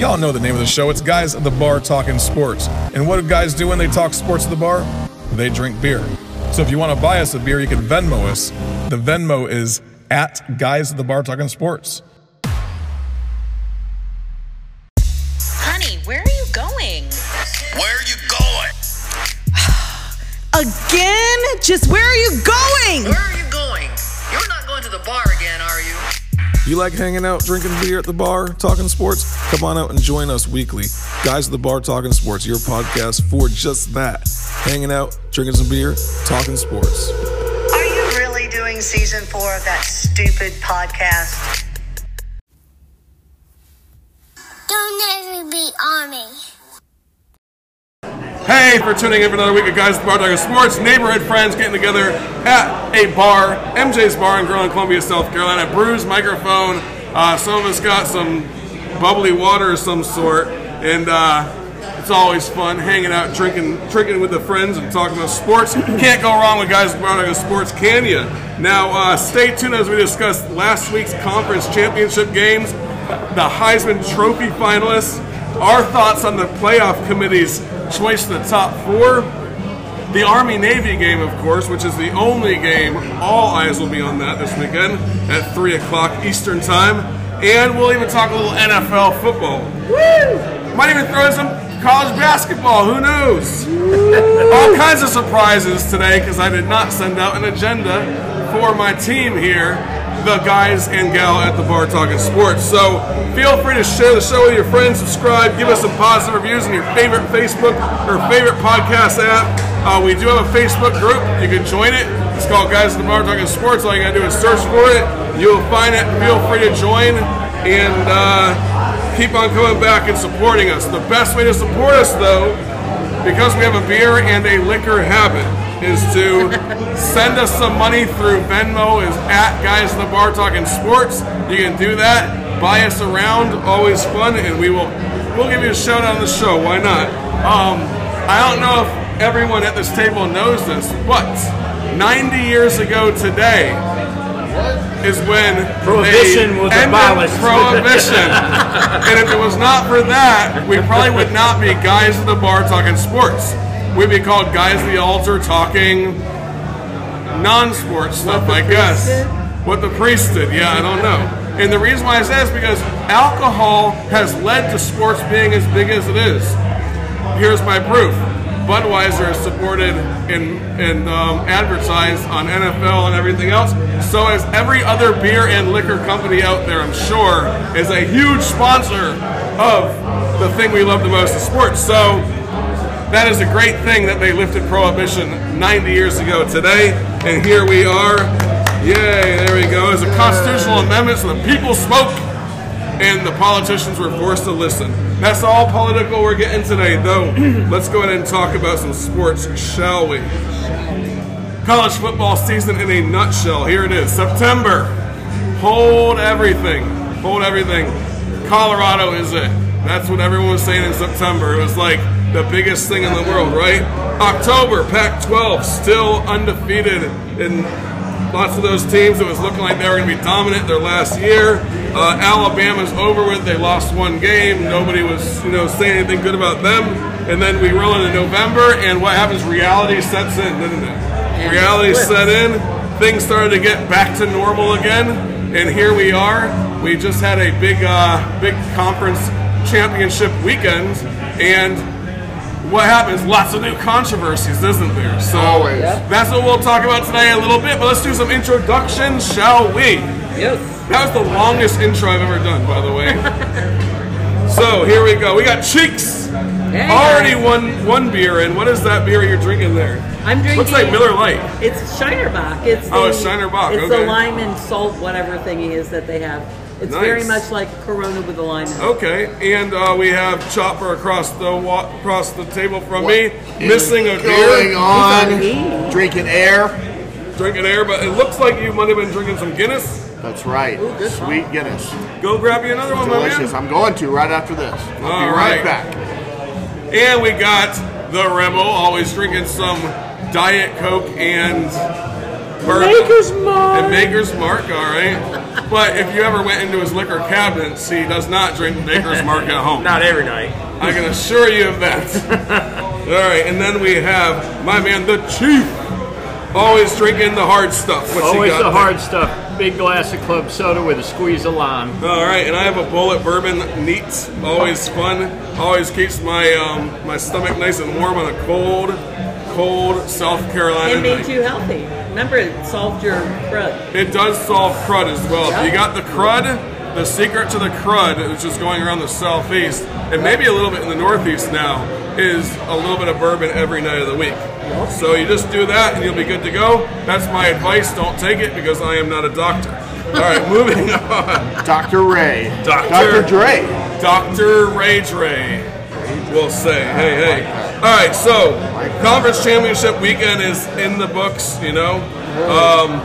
Y'all know the name of the show. It's Guys at the Bar Talking Sports. And what do guys do when they talk sports at the bar? They drink beer. So if you want to buy us a beer, you can Venmo us. The Venmo is at Guys at the Bar Talking Sports. Honey, where are you going? Where are you going? Again? Just where are you going? Where are you going? You're not going to the bar again, are you? You like hanging out, drinking beer at the bar, talking sports? Come on out and join us weekly. Guys at the Bar Talking Sports, your podcast for just that. Hanging out, drinking some beer, talking sports. Are you really doing season four of that stupid podcast? Don't ever be Army. Hey, for tuning in for another week of Guys at the Bar Talking Sports. Neighborhood friends getting together at a bar, MJ's Bar in Columbia, South Carolina. Brews, microphone. Uh, some of us got some bubbly water of some sort, and uh, it's always fun hanging out, drinking, drinking with the friends, and talking about sports. Can't go wrong with Guys at the Bar Talking Sports, can you? Now, uh, stay tuned as we discuss last week's conference championship games, the Heisman Trophy finalists, our thoughts on the playoff committee's choice to the top four. The Army Navy game, of course, which is the only game, all eyes will be on that this weekend at 3 o'clock Eastern Time. And we'll even talk a little NFL football. Woo! Might even throw in some college basketball, who knows? all kinds of surprises today because I did not send out an agenda for my team here the guys and gal at the bar talking sports. So feel free to share the show with your friends, subscribe, give us some positive reviews on your favorite Facebook or favorite podcast app. Uh, we do have a Facebook group. You can join it. It's called Guys at the Bar Talking Sports. All you gotta do is search for it. You'll find it. Feel free to join and uh, keep on coming back and supporting us. The best way to support us, though, because we have a beer and a liquor habit, is to send us some money through Venmo is at Guys in the Bar Talking Sports. You can do that. Buy us around, always fun, and we will we'll give you a shout out on the show. Why not? Um, I don't know if everyone at this table knows this, but 90 years ago today is when Prohibition was abolished. Prohibition, and if it was not for that, we probably would not be Guys at the Bar Talking Sports. We'd be called Guys at the Altar Talking non-sports stuff, I guess. What the priest did, yeah, I don't know. And the reason why I say this is because alcohol has led to sports being as big as it is. Here's my proof. Budweiser is supported and, and um, advertised on NFL and everything else. So as every other beer and liquor company out there, I'm sure, is a huge sponsor of the thing we love the most, sports. So that is a great thing that they lifted prohibition 90 years ago today, and here we are. Yay, there we go. It's a constitutional amendment so the people spoke and the politicians were forced to listen. That's all political we're getting today, though. Let's go ahead and talk about some sports, shall we? College football season in a nutshell. Here it is September. Hold everything. Hold everything. Colorado is it. That's what everyone was saying in September. It was like the biggest thing in the world, right? October, Pac 12, still undefeated in lots of those teams. It was looking like they were going to be dominant their last year. Uh, Alabama's over with. They lost one game. Nobody was, you know, saying anything good about them. And then we roll into November, and what happens? Reality sets in, didn't it? Reality set in. Things started to get back to normal again, and here we are. We just had a big, uh, big conference championship weekend, and what happens? Lots of new controversies, isn't there? So Always. that's what we'll talk about today a little bit. But let's do some introductions, shall we? Yes. That was the longest intro I've ever done, by the way. so here we go. We got Cheeks. Hey, Already guys. one one beer in. What is that beer you're drinking there? I'm drinking. Looks like Miller Lite. It's Shiner Bock. Oh, it's the, Oh, it's Shiner Bock, It's okay. the lime and salt, whatever thingy is that they have. It's very much like Corona with the lime. in it. Okay, and uh, we have Chopper across the wa- across the table from me, missing a going beer, on, drinking air. drinking air, but it looks like you might have been drinking some Guinness. That's right. good Sweet Guinness. Go grab you another one, my Delicious. man. I'm going to right after this. I'll All be right, right. back. And we got the Remo, always drinking some Diet Coke and bourbon. Maker's Mark. And Maker's Mark, all right. But if you ever went into his liquor cabinets, he does not drink Baker's Mark at home. Not every night. I can assure you of that. All right, and then we have my man, the Chief, always drinking the hard stuff. What's he Always got the there? hard stuff. Big glass of club soda with a squeeze of lime. All right, and I have a bullet bourbon neat. Always fun. Always keeps my um, my stomach nice and warm on a cold, cold South Carolina It night. made you healthy. Remember, it solved your crud. It does solve crud as well. If you got the crud, the secret to the crud, which is going around the southeast and maybe a little bit in the northeast now, is a little bit of bourbon every night of the week. So you just do that and you'll be good to go. That's my advice. Don't take it because I am not a doctor. All right, moving on. Dr. Ray. Doctor- Dr. Dre. Dr. Ray Dre will say, hey, hey. All right, so conference championship weekend is in the books, you know. Um,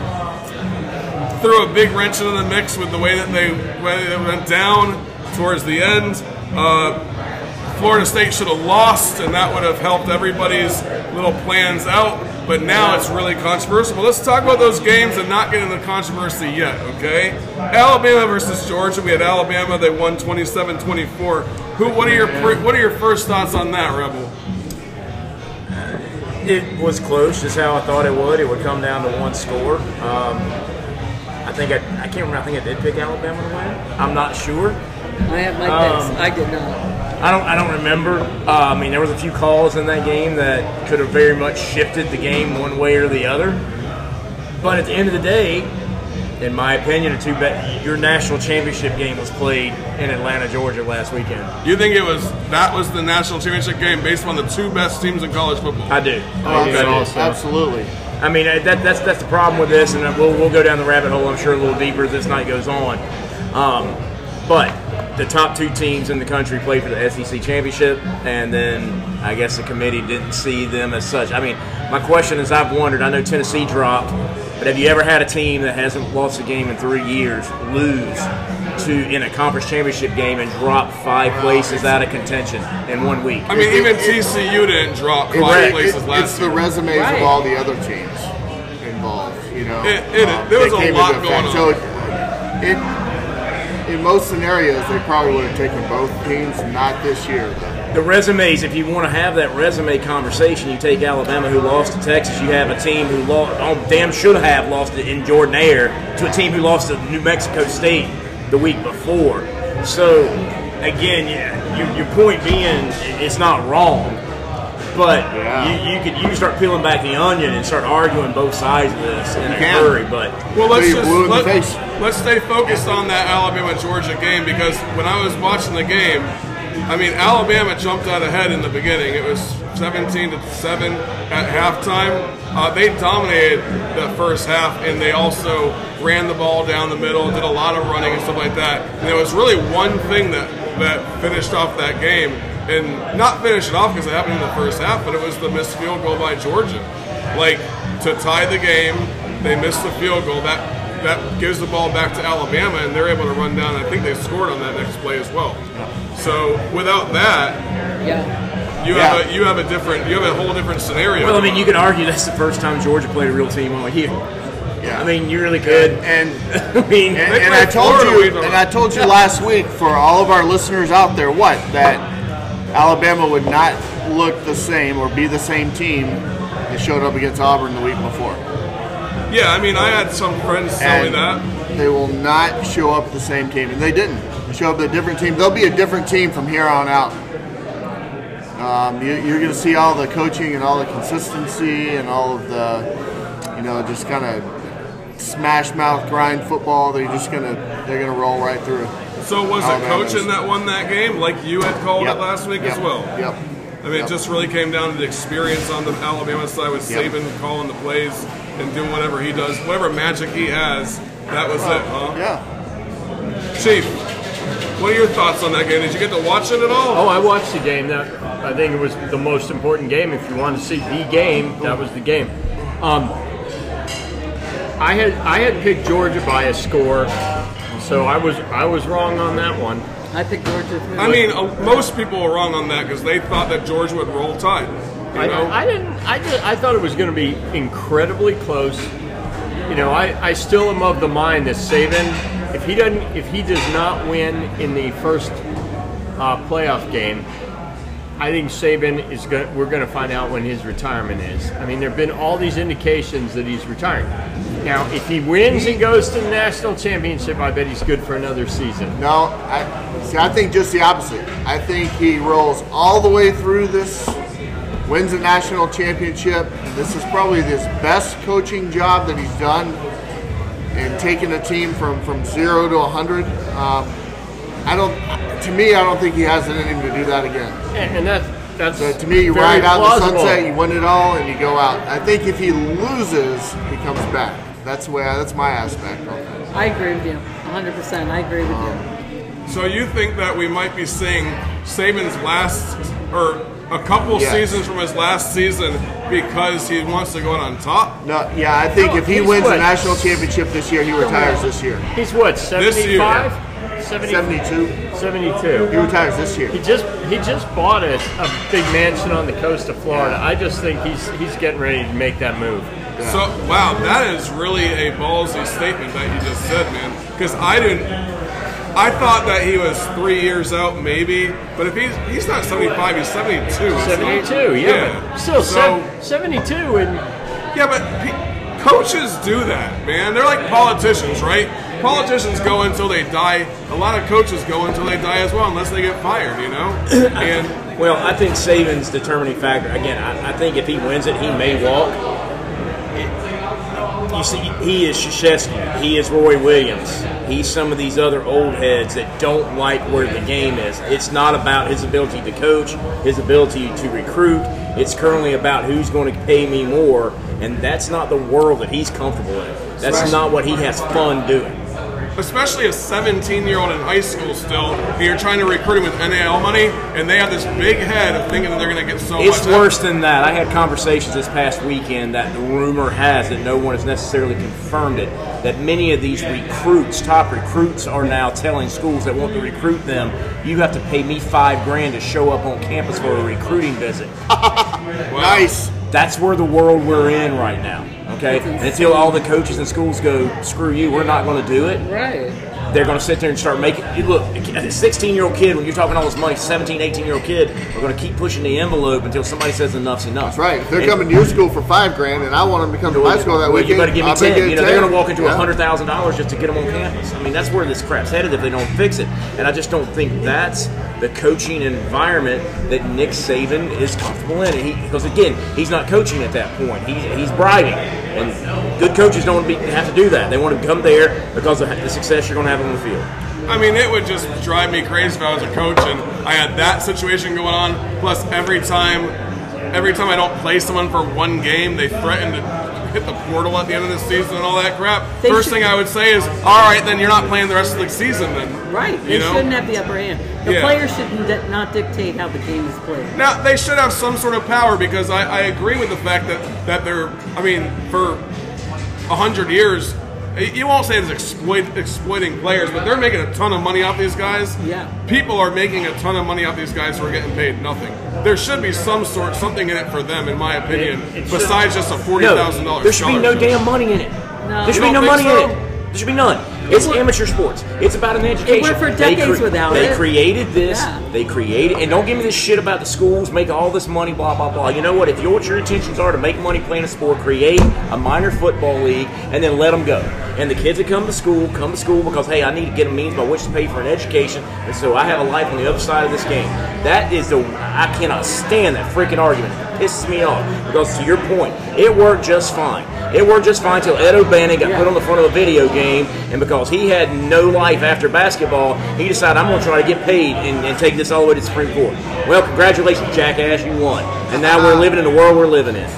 threw a big wrench into the mix with the way that they, way went down towards the end. Uh, Florida State should have lost, and that would have helped everybody's little plans out. But now it's really controversial. Let's talk about those games and not get into controversy yet, okay? Alabama versus Georgia. We had Alabama. They won 27-24. Who? What are your What are your first thoughts on that, Rebel? It was close, just how I thought it would. It would come down to one score. Um, I think I, I can't remember. I think I did pick Alabama to win. I'm not sure. I have my Um, picks. I did not. I don't. I don't remember. Uh, I mean, there was a few calls in that game that could have very much shifted the game one way or the other. But at the end of the day, in my opinion, the two be- your national championship game was played in Atlanta, Georgia last weekend. You think it was that was the national championship game based on the two best teams in college football? I do. Oh, I do. absolutely. absolutely. I mean, that, that's that's the problem with this, and we'll, we'll go down the rabbit hole. I'm sure a little deeper as this night goes on. Um, but the top two teams in the country played for the SEC championship, and then I guess the committee didn't see them as such. I mean, my question is, I've wondered. I know Tennessee dropped, but have you ever had a team that hasn't lost a game in three years lose to in a conference championship game and drop five places out of contention in one week? I mean, even TCU didn't drop five it- places it- last it's the year. resumes Right. of all the other teams involved. You know, It- it- Um, there was a lot going on. So it, in most scenarios, they probably would have taken both teams. Not this year. though. The resumes, if you want to have that resume conversation, you take Alabama, who lost to Texas. You have a team who lost, oh, damn should have lost it in Jordan-Hare to a team who lost to New Mexico State the week before. So, again, yeah, your, your point being, it's not wrong. But Yeah. you, you could you start peeling back the onion and start arguing both sides of this in a can. hurry. But Well, let's just blue in the let, let's stay focused on that Alabama Georgia game because when I was watching the game, I mean Alabama jumped out ahead in the beginning. It was 17 to seven at halftime. Uh, they dominated the first half, and they also ran the ball down the middle, did a lot of running and stuff like that. And there was really one thing that that finished off that game, and not finish it off because it happened in the first half, but it was the missed field goal by Georgia. Like to tie the game, they missed the field goal. That that gives the ball back to Alabama, and they're able to run down. I think they scored on that next play as well. So without that, Yeah. you Yeah. have a you have a different you have a whole different scenario. well, I mean, you could argue that's the first time Georgia played a real team all year. Yeah. I mean, you really could. and I mean, And, and I told Florida, you, and I told you last week for all of our listeners out there, what that Alabama would not look the same or be the same team that showed up against Auburn the week before. Yeah, I mean, I had some friends tell me that. They will not show up the same team, and they didn't. They show up a different team. They'll be a different team from here on out. Um, you, you're going to see all the coaching and all the consistency and all of the, you know, just kind of smash mouth grind football. They're just gonna they're gonna roll right through. So was it coaching that won that game, like you had called Yep. it last week Yep. as well? Yep. I mean, Yep. it just really came down to the experience on the Alabama side with. Saban calling the plays and do whatever he does, whatever magic he has. That was it, huh? Yeah. Chief, what are your thoughts on that game? Did you get to watch it at all? Oh, I watched the game. That I think it was the most important game. If you want to see the game, that was the game. Um, I had I had picked Georgia by a score, so I was I was wrong on that one. I picked Georgia. I mean, uh, most people were wrong on that because they thought that Georgia would roll tide. You I, know? I didn't. I did, I thought it was going to be incredibly close. you know, I, I still am of the mind that Saban, if he doesn't, if he does not win in the first uh, playoff game, I think Saban is going. We're going to find out when his retirement is. I mean, there have been all these indications that he's retiring. Now, if he wins and goes to the national championship, I bet he's good for another season. No, I see. I think just the opposite. I think he rolls all the way through this, wins a national championship. This is probably his best coaching job that he's done, and taking a team from from zero to hundred. Um, I don't. To me, I don't think he has it in him to do that again. And, and that's that's So to me, you very ride out the sunset, you win it all, and you go out. I think if he loses, he comes back. That's the way. I, that's my aspect on that. I agree with you. 100%. I agree with you. So you think that we might be seeing Saban's last or a couple Yes. seasons from his last season because he wants to go out on top? No, yeah, I think No, if he wins what? a national championship this year, he retires this year. He's what, This 75? Seventy-two. 72. He retires this year. He just he just bought a, a big mansion on the coast of Florida. I just think he's he's getting ready to make that move. So wow, that is really a ballsy statement that you just said, man. Because I didn't. I thought that he was three years out, maybe. But if he's he's not seventy five, he's seventy two. 72, yeah, but still so, sev- 72 and Yeah, but pe- coaches do that, man. They're like politicians, right? Politicians go until they die. A lot of coaches go until they die as well, unless they get fired, you know. And Well, I think Saban's determining factor. Again, I, I think if he wins it, he may walk. It- you see, he is Krzyzewski. He is Roy Williams. He's some of these other old heads that don't like where the game is. It's not about his ability to coach, his ability to recruit. It's currently about who's going to pay me more, and that's not the world that he's comfortable in. That's not what he has fun doing. Especially a 17 year old in high school still, and you're trying to recruit him with NIL money, and they have this big head of thinking that they're going to get so It's much. worse than that. I had conversations this past weekend that the rumor has that no one has necessarily confirmed it. That many of these recruits, top recruits, are now telling schools that want to recruit them, you have to pay me five grand to show up on campus for a recruiting visit. Nice. That's where the world we're in right now. Okay, and until all the coaches and schools go, screw you, we're not going to do it Right. they're going to sit there and start making you look a 16 year old kid when you're talking all this money 17 18 year old kid are going to keep pushing the envelope until somebody says enough's enough That's right. If they're And- coming to your school for five grand, and I want them to come to my school that well, weekend, you better give me I'll 10 you know they're going to walk into a Yeah. hundred thousand dollars just to get them on campus i mean that's where this crap's headed if they don't fix it and i just don't think that's the coaching environment that nick saban is comfortable in. He, because again he's not coaching at that point. He's, he's bribing and good coaches don't be, have to do that. They want to come there because of the success you're going to have on the field. I mean, it would just drive me crazy if I was a coach and I had that situation going on. Plus, every time, every time I don't play someone for one game, they threaten to hit the portal at the end of the season and all that crap. They First should- thing I would say is, "All right, then you're not playing the rest of the season." Then, Right. They You know? shouldn't have the upper hand. The Yeah. players should not dictate how the game is played. Now they should have some sort of power because I, I agree with the fact that that they're. I mean, for a hundred years, you won't say it's exploit, exploiting players, but they're making a ton of money off these guys. Yeah. People are making a ton of money off these guys who are getting paid nothing. There should be some sort, something in it for them, in my opinion, It- it should- besides just a forty thousand No, dollars. there should be no damn money in it. No. There should You be no money think in it. There should be none. It's amateur sports. It's about an education. worked for They decades without They it. They created this. Yeah. They created, and don't give me this shit about the schools making all this money, blah blah blah. You know what? If your what your intentions are to make money playing a sport, create a minor football league and then let them go. And the kids that come to school come to school because hey, I need to get a means by which to pay for an education, and so I have a life on the other side of this game. That is the I cannot stand that freaking argument. It pisses me off because to your point, it worked just fine. It worked just fine until Ed O'Bannon got put on the front of a video game, and because he had no life after basketball, he decided I'm going to try to get paid and, and take this all the way to the Supreme Court. Well, congratulations, jackass, you won. And now we're living in the world we're living in.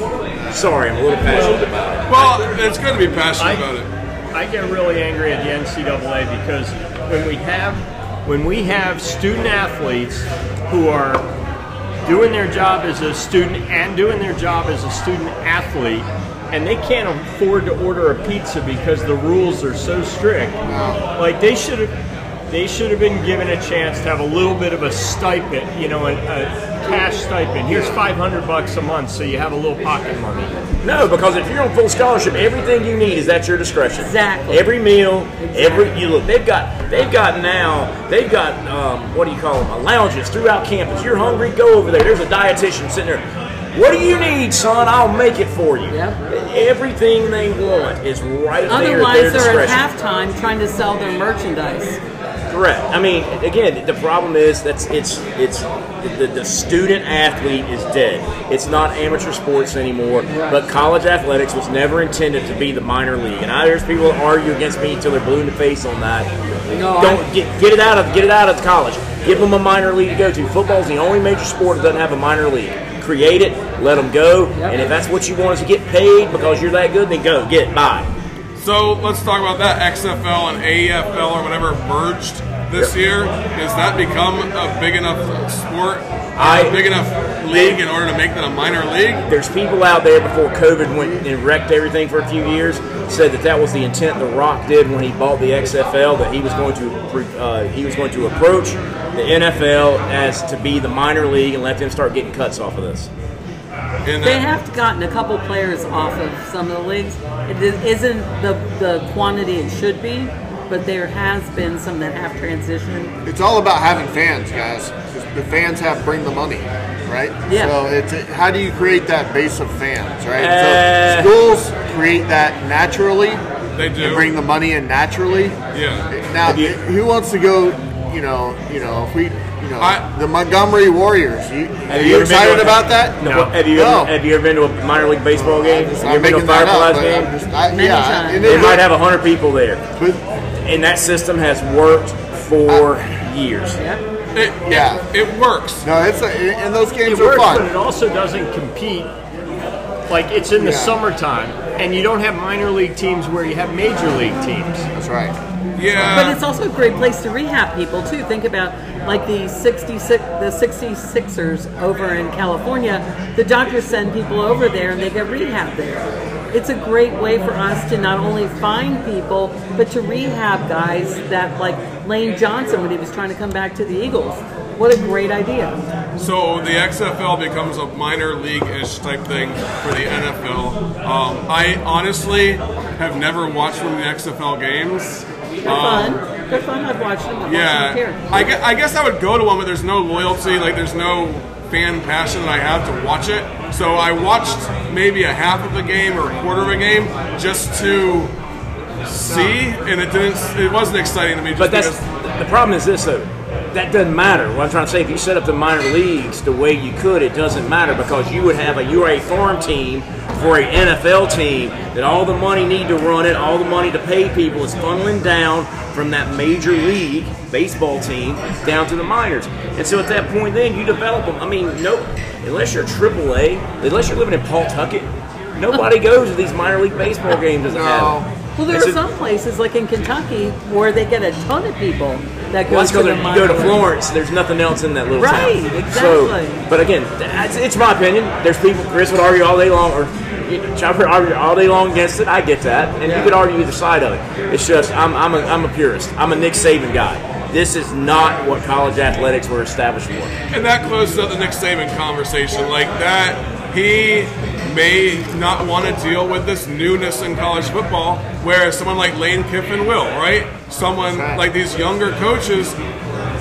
Sorry, I'm a little passionate about it. Well, it's good to be passionate about it. I get really angry at the NCAA because when we have when we have student athletes who are doing their job as a student and doing their job as a student athlete, and they can't afford to order a pizza because the rules are so strict. Like they should have. They should have been given a chance to have a little bit of a stipend, you know, a, a cash stipend. Here's 500 bucks a month, so you have a little pocket money. No, because if you're on full scholarship, everything you need is at your discretion. Exactly. Every meal, every you look. They've got they've got now they've got um, what do you call them? Lounges throughout campus. You're hungry, go over there. There's a dietitian sitting there. What do you need, son? I'll make it for you. Yep. Everything they want is right there Otherwise, they're discretion. at halftime trying to sell their merchandise. Correct. I mean, again, the problem is that's it's it's the, the student athlete is dead. It's not amateur sports anymore. But college athletics was never intended to be the minor league. And I there's people that argue against me until they're blue in the face on that. No, Don't I- get get it out of get it out of college. Give them a minor league to go to. Football's the only major sport that doesn't have a minor league. Create it, let them go, Yep. and if that's what you want is to get paid because you're that good, then go get it. Bye. So let's talk about that. XFL and AFL or whatever merged this Yep. year. Has that become a big enough sport? I- a big enough league in order to make that a minor league? there's people out there before COVID went and wrecked everything for a few years said that that was the intent The Rock did when he bought the XFL that he was going to uh, he was going to approach the NFL as to be the minor league and let them start getting cuts off of this. In They that, have gotten a couple players off of some of the leagues. It isn't the, the quantity it should be, but there has been some that have transitioned. It's all about having fans, guys. The fans have bring the money, right? Yeah. So it's how do you create that base of fans, right? Uh, so schools create that naturally. They do. And bring the money in naturally. yeah. Now, Have you- who wants to go? You know, you know, if we, you know, I- the Montgomery Warriors. You, are Have you, excited to a- about that? No. Have you No. ever, have you ever been to a minor league baseball game? Have you I'm ever been to a making that Fireflies game? I'm just, I, yeah, times. and They it- might have hundred people there, but- and that system has worked for uh, years. Yep. It, Yeah. it, it works. no, it's a, and those games It are works, fun. but it also doesn't compete. Like it's in the Yeah. summertime, and you don't have minor league teams where you have major league teams. That's right. Yeah. But it's also a great place to rehab people too. Think about like the 66 the 66ers over in California. The doctors send people over there and they get rehab there. It's a great way for us to not only find people but to rehab guys that like Lane Johnson when he was trying to come back to the Eagles. What a great idea. So the XFL becomes a minor league-ish type thing for the NFL. Um, I honestly have never watched one of the XFL games. They're um, fun. They're fun. I've watched them. I've watched them Yeah. I guess, I guess I would go to one, but there's no loyalty. Like there's no fan passion that I have to watch it. So I watched maybe a half of the game or a quarter of a game just to see, and it didn't. It wasn't exciting to me. Just But that's the problem is this though. That doesn't matter. What I'm trying to say, if you set up the minor leagues the way you could, it doesn't matter because you would have a you're a farm team for a NFL team that all the money need to run it, all the money to pay people is funneling down from that major league baseball team down to the minors. And so at that point, then you develop them. I mean, no, unless you're AAA, unless you're living in Pawtucket, nobody goes to these minor league baseball games as a No. Habit. Well, there It's are a- some places like in Kentucky where they get a ton of people that go Well, that's to the you go to. Florence. There's nothing else in that little Right, town. exactly. So, but again, that's, it's my opinion. There's people. Chris would argue all day long, or Chopper would argue all day long against it. I get that, and you could argue either side of it. It's just I'm I'm a, I'm a purist. I'm a Nick Saban guy. This is not what college athletics were established for. and that closes up the Nick Saban conversation. Like that, he may not want to deal with this newness in college football, whereas someone like Lane Kiffin will, right? Someone like these younger coaches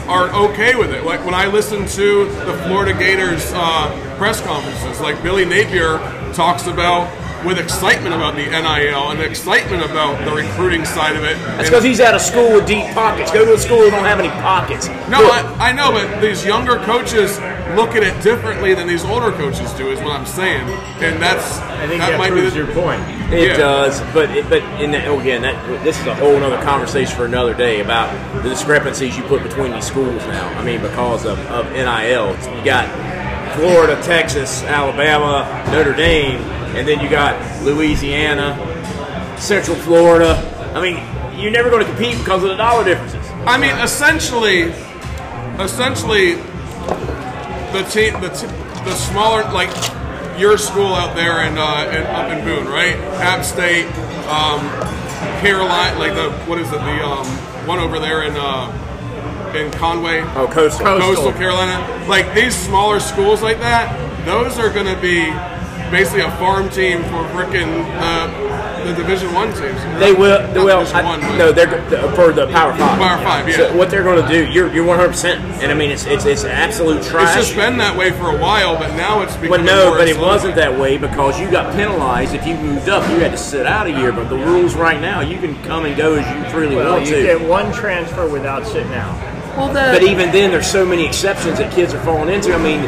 are okay with it. Like when I listen to the Florida Gators uh, press conferences, like Billy Napier talks about with excitement about the NIL and excitement about the recruiting side of it. That's because he's out of school with deep pockets. Go to a school that don't have any pockets. no, I, I know, but these younger coaches look at it differently than these older coaches do. Is what I'm saying, and that's I think that, that, might be the, your point. It Yeah. does, but it, but in that, oh, again, that this is a whole other conversation for another day about the discrepancies you put between these schools now. I mean, because of, of NIL, you got Florida, Texas, Alabama, Notre Dame, and then you got Louisiana, Central Florida. I mean, you're never going to compete because of the dollar differences. I mean, essentially, essentially, the team, the t- the smaller like your school out there in, uh, in up in Boone, right? App State, um, Caroline, like the what is it? The um, one over there in uh, in Conway. Oh, Coastal. Coastal Carolina. Like these smaller schools like that, those are going to be basically a farm team for frickin' uh, the Division One teams. They will. They Not will. I, One, but- no, they're go- for the Power Five. Power Five, yeah. So what they're going to do? You're you're 100. percent And I mean, it's it's it's absolute trash. It's just been that way for a while, but now it's But becoming no, more but it wasn't that way because you got penalized if you moved up. You had to sit out a year. But the rules right now, you can come and go as you freely Well, want you to. You get one transfer without sitting out. Well, the But even then, there's so many exceptions that kids are falling into. I mean,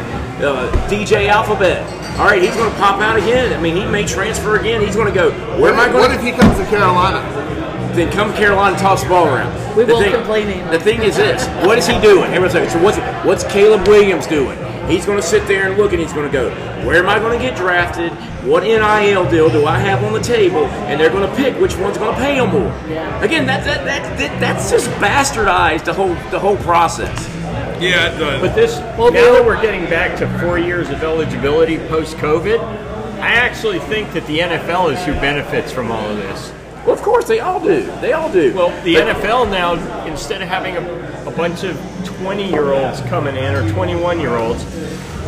uh, DJ Alphabet. All right, he's going to pop out again. I mean, he may transfer again. He's going to go. Where am I going? What if he comes to Carolina? then come Carolina and toss the ball around. We the won't thing, complain anymore. The thing is this: what is he doing? Everyone's like, so what's what's Caleb Williams doing? He's going to sit there and look, and he's going to go, where am I going to get drafted? What NIL deal do I have on the table? And they're going to pick which one's going to pay him more. Again, that, that, that, that that's just bastardized the whole the whole process. Yeah, it does. But this, Well, now that we're getting back to four years of eligibility post COVID, I actually think that the NFL is who benefits from all of this. Well, of course they all do. They all do. Well, the But- NFL now, instead of having a, a bunch of 20 year olds coming in or 21 year olds,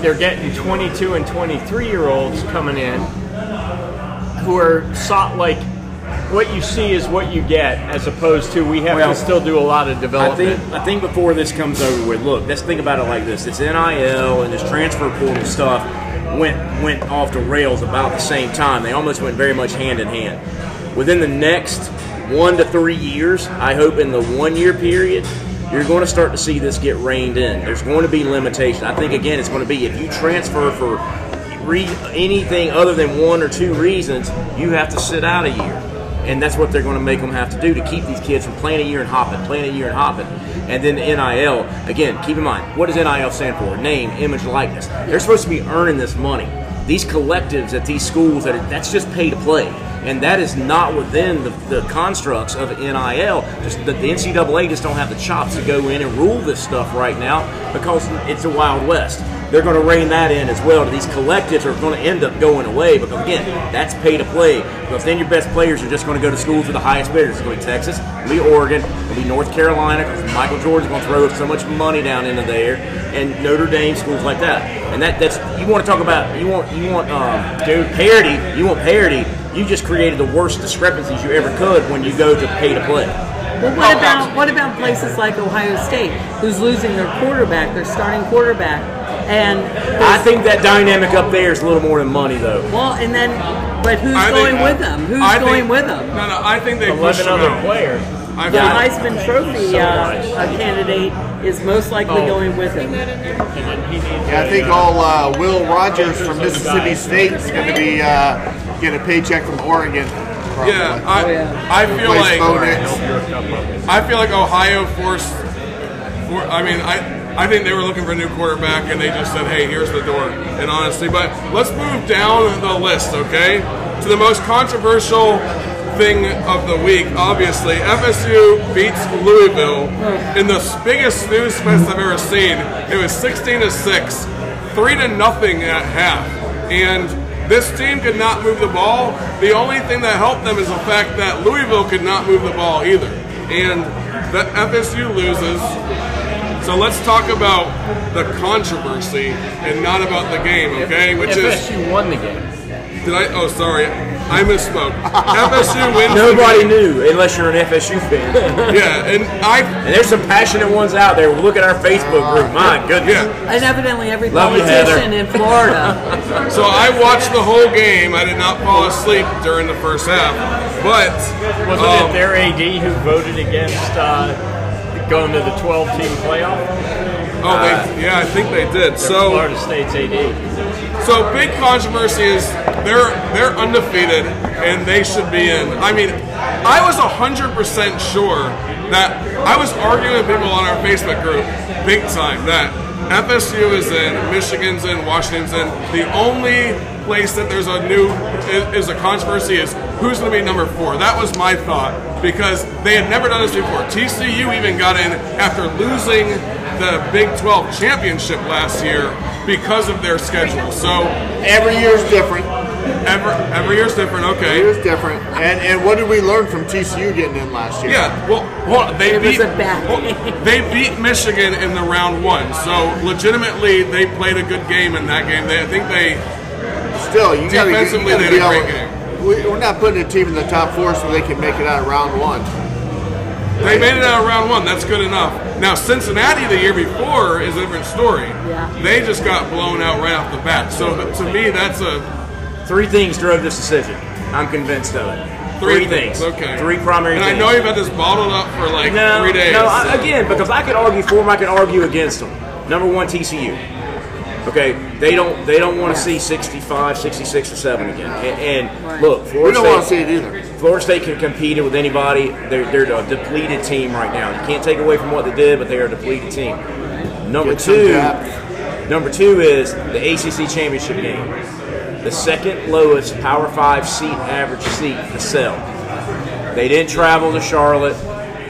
they're getting 22 and 23 year olds coming in who are sought like what you see is what you get, as opposed to we have Well, to still do a lot of I development. think I think before this comes over with, look, let's think about it like this: this NIL and this transfer portal stuff went went off the rails about the same time. They almost went very much hand in hand. Within the next one to three years, I hope in the one year period, you're going to start to see this get reined in. There's going to be limitation. I think again, it's going to be if you transfer for re- anything other than one or two reasons, you have to sit out a year. And that's what they're going to make them have to do to keep these kids from playing a year and hopping, playing a year and hopping. And then NIL, again, keep in mind, what does NIL stand for? Name, image, likeness. They're supposed to be earning this money. These collectives at these schools, that are, that's just pay to play. And that is not within the, the constructs of NIL. Just the, the NCAA just don't have the chops to go in and rule this stuff right now because it's a Wild West they're going to rein that in as well. These collectives are going to end up going away because again, that's pay to play. Because then your best players are just going to go to schools with the highest bidders. It's going to be Texas, it'll be Oregon, it'll be North Carolina because Michael Jordan's going to throw so much money down into there, and Notre Dame schools like that. And that that's you want to talk about you want you want um, dude parity. You want parity. You just created the worst discrepancies you ever could when you go to pay to play. Well, what about what about places like Ohio State, who's losing their quarterback, their starting quarterback, and I think that dynamic up there is a little more than money, though. well, and then, but who's I think- going with them? Who's I going think- with them? No, no, I think they push 11 them other out. players. I The think- Heisman Trophy uh, uh, candidate is most likely Oh. going with him. Yeah, I think all uh, Will Rogers from Mississippi State is going to be uh, get a paycheck from Oregon. Probably. Yeah, I, Oh, yeah. I feel like Bo I feel like Ohio forced. For, I mean, I I think they were looking for a new quarterback, and they just said, "Hey, here's the door." And honestly, but let's move down the list, okay, to the most controversial thing of the week. Obviously, FSU beats Louisville in the biggest snooze fest I've ever seen. It was 16 to six, three to nothing at half, and this team could not move the ball. The only thing that helped them is the fact that Louisville could not move the ball either. And the FSU loses. So let's talk about the controversy and not about the game, okay? Which is FSU won the game. Did I? Oh, sorry, I misspoke. FSU wins. the Nobody game. knew unless you're an FSU fan. Yeah, and I. And there's some passionate ones out there. Look at our Facebook group. My goodness. Yeah. And evidently, every Love politician Heather. in Florida. So I watched the whole game. I did not fall asleep during the first half, but Wasn't um, it their AD who voted against uh, going to the 12 team playoff? Oh, they, uh, yeah, I think they did. So. Florida State's AD. So big controversy is they're they're undefeated and they should be in. I mean, I was hundred percent sure that I was arguing with people on our Facebook group big time that FSU is in, Michigan's in, Washington's in. The only place that there's a new is, is a controversy is who's going to be number four. That was my thought because they had never done this before. TCU even got in after losing the Big 12 championship last year because of their schedule. So Every year is different. Every, every year's different. Okay. It Okay. was different. And and what did we learn from TCU getting in last year? Yeah. Well, hold on. They It was beat a bad well, they beat Michigan in the round one. So legitimately, they played a good game in that game. They, I think they. Still, you got to be able. great game. We, we're not putting a team in the top four so they can make it out of round one. They made it out of round one. That's good enough. Now Cincinnati the year before is a different story. Yeah. They just got blown out right off the bat. So to me, that's a Three things drove this decision. I'm convinced of it. three, things. Okay. Three primary And things. I know you've had this bottled up for like no, three days. No, I, again, because I could argue for them, I could argue against them. Number one, TCU. Okay, they don't they don't want to see 65, 66, or seven again. And, and Right. look, We Florida don't want to State, see it either. Florida State can compete with anybody. They're, they're a depleted team right now. You can't take away from what they did, but they are a depleted team. Number Get two, number two is the ACC championship game. The second lowest Power Five seat average seat to sell. They didn't travel to Charlotte.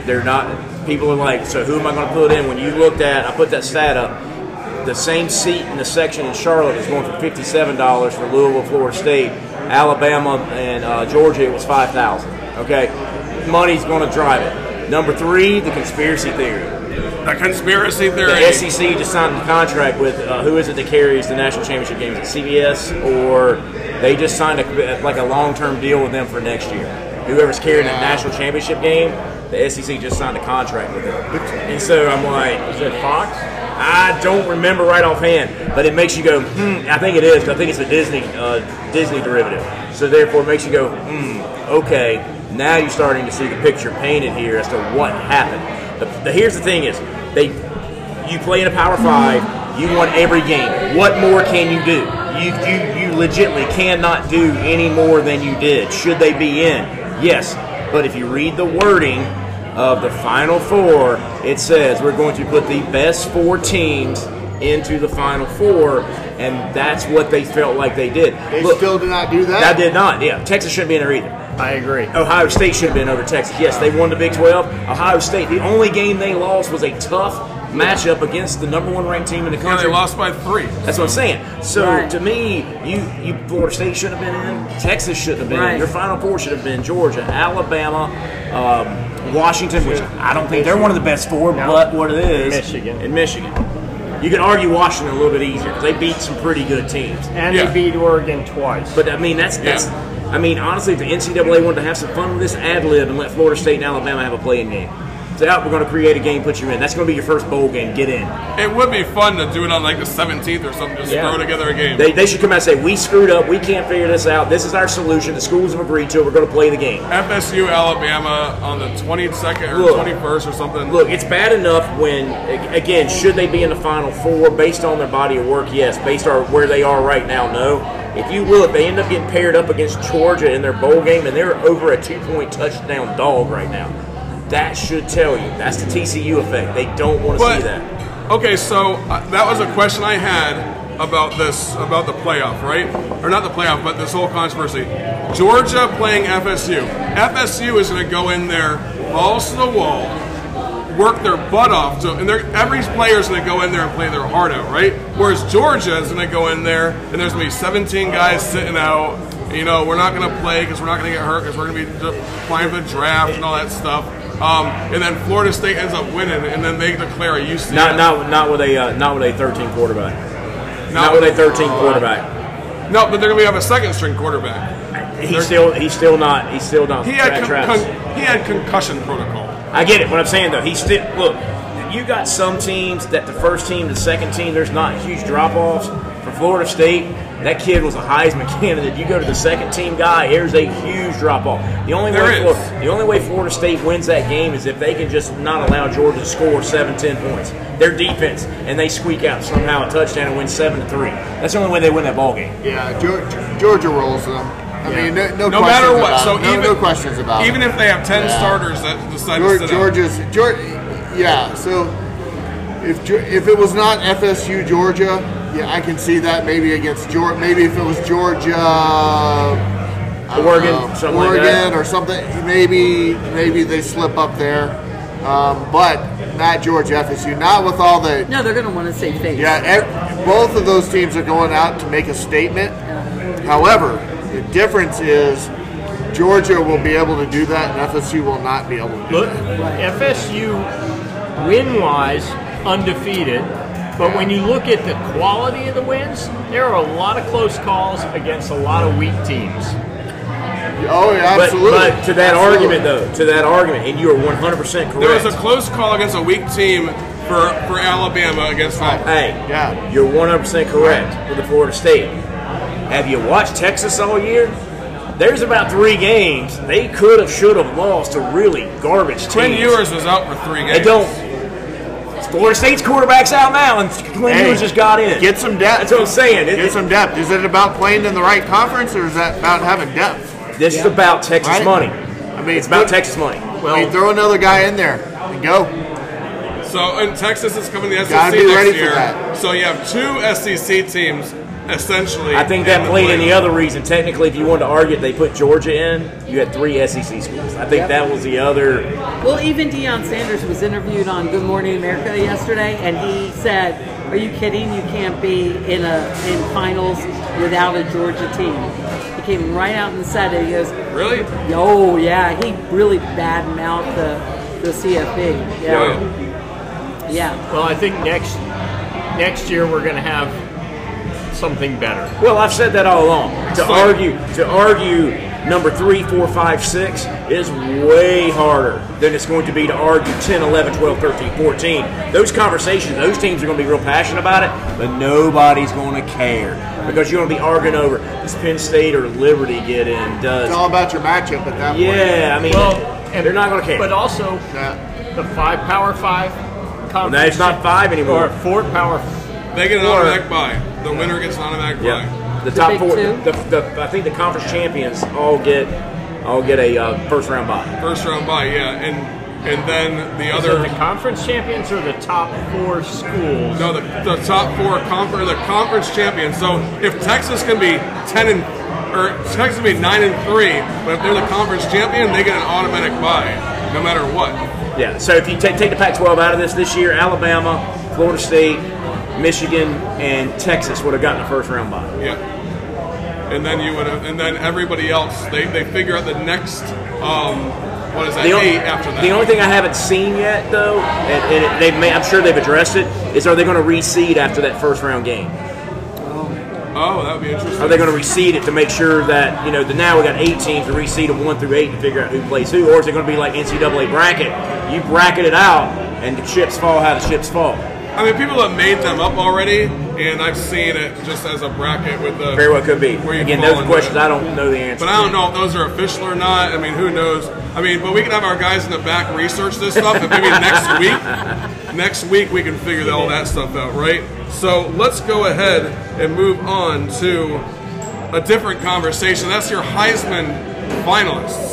They're not. People are like, so who am I going to put in? When you looked at, I put that stat up. The same seat in the section in Charlotte is going for fifty-seven dollars for Louisville, Florida State, Alabama, and uh, Georgia. It was five thousand. Okay, money's going to drive it. Number three, the conspiracy theory. The conspiracy theory. The SEC just signed a contract with uh, who is it that carries the national championship games? Is it CBS or they just signed a, like a long-term deal with them for next year? Whoever's carrying that national championship game, the SEC just signed a contract with them. And so I'm like, Is it Fox? I don't remember right offhand, but it makes you go, hmm. I think it is. I think it's a Disney uh, Disney derivative. So therefore, it makes you go, hmm. Okay, now you're starting to see the picture painted here as to what happened. The, the, here's the thing: is they you play in a Power Five, you won every game. What more can you do? You you you legitimately cannot do any more than you did. Should they be in? Yes, but if you read the wording of the Final Four, it says we're going to put the best four teams into the Final Four, and that's what they felt like they did. They Look, still did not do that. that did not. Yeah, Texas shouldn't be in there either. I agree. Ohio State should have been over Texas. Yes, they won the Big 12. Ohio State, the only game they lost was a tough matchup against the number one ranked team in the Yeah, country. they lost by three. That's what I'm saying. So Right. to me, you, you Florida State should have been in. Texas shouldn't have been in. Your Final Four should have been Georgia, Alabama, um, Washington, which I don't think they're one of the best four, but what it is, Michigan. and Michigan. You can argue Washington a little bit easier because they beat some pretty good teams. And Yeah. they beat Oregon twice. But I mean, that's that's. Yeah. I mean, honestly, if the NCAA wanted to have some fun with this ad lib and let Florida State and Alabama have a playing game, say, "Oh, we're going to create a game, put you in." That's going to be your first bowl game. Get in. It would be fun to do it on like the 17th or something. Just Yeah. throw together a game. They, they should come out and say, "We screwed up. We can't figure this out. This is our solution. The schools have agreed to it. We're going to play the game." FSU Alabama on the 22nd or Look. 21st or something. Look, it's bad enough when, again, should they be in the Final Four based on their body of work? Yes. Based on where they are right now, no. If you will, if they end up getting paired up against Georgia in their bowl game, and they're over a two-point touchdown dog right now. That should tell you. That's the TCU effect. They don't want to But see that. okay, so uh, that was a question I had about this about the playoff, right? Or not the playoff, but this whole controversy. Georgia playing FSU. FSU is going to go in there, balls to the wall, work their butt off. To, and every player is going to go in there and play their heart out, right? Whereas Georgia is going to go in there and there's going to be 17 guys sitting out. You know, we're not going to play because we're not going to get hurt because we're going to be playing for the draft and all that stuff. Um, and then Florida State ends up winning, and then they declare a UCF. Not not not with a uh, not with a 13 quarterback. Not with a 13 quarterback. No, but they're going to have a second string quarterback. He's still he's still not he's still not. He had con- con- he had concussion protocol. I get it. What I'm saying though, he's still look. You got some teams that the first team, the second team, there's not huge drop offs. For Florida State, that kid was a Heisman candidate. You go to the second team guy, there's a huge drop off. The only There way is. Florida, the only way Florida State wins that game is if they can just not allow Georgia to score seven, ten points. Their defense and they squeak out somehow a touchdown and win seven to three. That's the only way they win that ball game. Yeah, Georgia, Georgia rolls them. I mean, no, no, No questions matter what. about So it. no, even no questions about even if they have ten Yeah. starters that decide to George, sit. Georgia's George, yeah. So if if it was not FSU Georgia, yeah, I can see that maybe against Georgia. Maybe if it was Georgia, Oregon, know, something like Oregon that. or something. Maybe maybe they slip up there, um, but not Georgia FSU. Not with all the No, they're going to want to save face. yeah. ev- both of those teams are going out to make a statement. However, The difference is Georgia will be able to do that, and FSU will not be able to do Look, that. FSU win-wise undefeated, but when you look at the quality of the wins, there are a lot of close calls against a lot of weak teams. Oh, yeah, absolutely. but to that Absolutely. argument, though, to that argument, and you are 100% correct. There was a close call against a weak team for, for Alabama against Auburn. Hey, Yeah. you're 100% correct with the Florida State. Have you watched Texas all year? There's about three games they could have, should have lost to really garbage teams. Quinn Ewers was out for three games. They don't. Florida State's quarterback's out now, and Quinn Hey, Ewers just got in. Get some depth. That's what I'm saying. It- Get some depth. Is it about playing in the right conference, or is that about having depth? this is about Texas Right? money. I mean, It's about put- Texas money. I mean, throw another guy in there and go. So, and Texas is coming to the SEC Gotta next ready for year. that. So you have two SEC teams essentially. I think that in played in the other reason. Technically, if you wanted to argue they put Georgia in. You had three SEC schools. I think that was the other. Well, even Deion Sanders was interviewed on Good Morning America yesterday, and he said, "Are you kidding? You can't be in a in finals without a Georgia team." He came right out and said it. He goes, Really? "Oh yeah." He really bad mouthed the the CFP. Yeah, yeah. Well, I think next next year we're going to have something better. Well, I've said that all along. To So- argue, to argue number three, four, five, six is way harder than it's going to be to argue 10, 11, 12, 13, 14. Those conversations, those teams are going to be real passionate about it, but nobody's going to care because you're going to be arguing over does Penn State or Liberty get in? Does It's all about your matchup at that point. yeah? I mean, Well, and they're not going to care. But also Yeah. the five Power Five conference. Now, it's not five or anymore. four Power. They get an Or- automatic bye. The winner gets an automatic Yeah, bye. the The top four. two? The, the, I think the conference champions all get all get a uh, first round bye. First round bye, yeah, and and then the Is other. it the conference champions or the top four schools? No, the, the top four conference, the conference champions. So if Texas can be ten and or Texas can be nine and three, but if they're the conference champion, they get an automatic bye, no matter what. Yeah. So if you take take the Pac-12 out of this this year, Alabama, Florida State, Michigan, and Texas would have gotten a first round bye. Yeah. And then you would have, and then everybody else, they, they figure out the next, um, what is that, The, eight only, after that. the only thing I haven't seen yet, though, and, and it, they may, I'm sure they've addressed it, is are they going to reseed after that first round game? oh, that would be interesting. Are they going to reseed it to make sure that you know the now we got eight teams to reseed them one through eight to figure out who plays who, or is it going to be like NCAA bracket? You bracket it out, and the chips fall how the chips fall. I mean, people have made them up already, and I've seen it just as a bracket with the. Very well could be. Where you Again, those are questions it. I don't know the answer. But I don't know if those are official or not. I mean, who knows? I mean, but we can have our guys in the back research this stuff, and maybe next week, next week we can figure all that stuff out, right? So let's go ahead and move on to a different conversation. That's your Heisman finalists.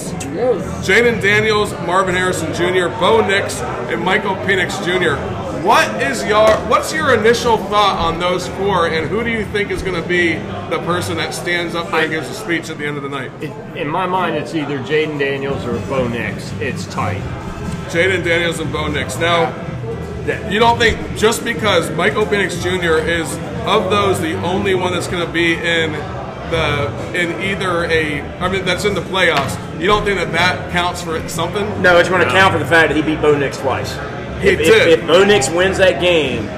Jayden Daniels, Marvin Harrison Jr., Bo Nix, and Michael Penix Jr. What is your what's your initial thought on those four, and who do you think is going to be the person that stands up there and gives a speech at the end of the night? It, in my mind, it's either Jayden Daniels or Bo Nix. It's tight. Jayden Daniels and Bo Nix. Now, you don't think just because Michael Penix Jr. is of those the only one that's going to be in the in either a I mean that's in the playoffs. You don't think that that counts for something? No, it's going to count for the fact that he beat Bo Nix twice. He if, did. If, if Bo Nix wins that game,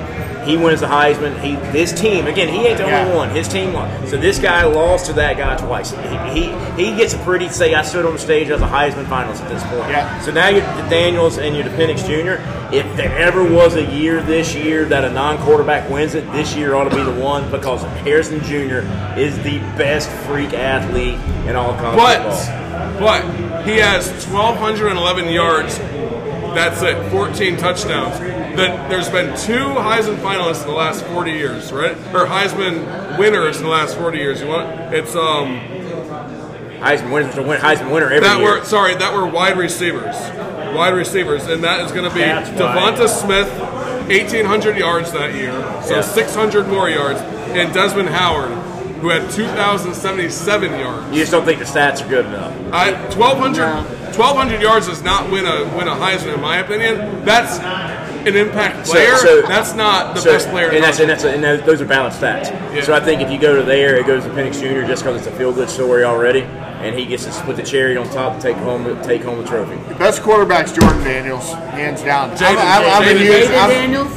he wins the Heisman. He, his team again, he ain't the only Yeah. one. His team won. So this guy lost to that guy twice. He, he he gets a pretty say. I stood on the stage as a Heisman finalist at this point. Yeah. So now you're the Daniels and you're the Penix Jr. If there ever was a year this year that a non-quarterback wins it, this year ought to be the one because Harrison Jr. is the best freak athlete in all college But football. but he has 1,211 yards. That's it. 14 touchdowns. That there's been two Heisman finalists in the last 40 years, right? Or Heisman winners in the last 40 years. You want? It's um Heisman winner, Heisman winner every that year. were sorry that were wide receivers, wide receivers, and that is going to be That's Devonta Smith, 1,800 yards that year, so Yeah. 600 more yards, and Desmond Howard, who had 2,077 yards. You just don't think the stats are good enough. I, 1,200, 1,200 yards does not win a win a Heisman, in my opinion. That's an impact player, so- that's not the So- best player. in and that's and college that's and those are balanced stats. Yeah. So I think if you go to there, it goes to Penix Jr. just because it's a feel good story already, and he gets to split the cherry on top to take home take home the trophy. Best quarterback's Jordan Daniels, hands down. I'm, I'm, I'm a Jayden- huge. Jayden I'm- Daniels?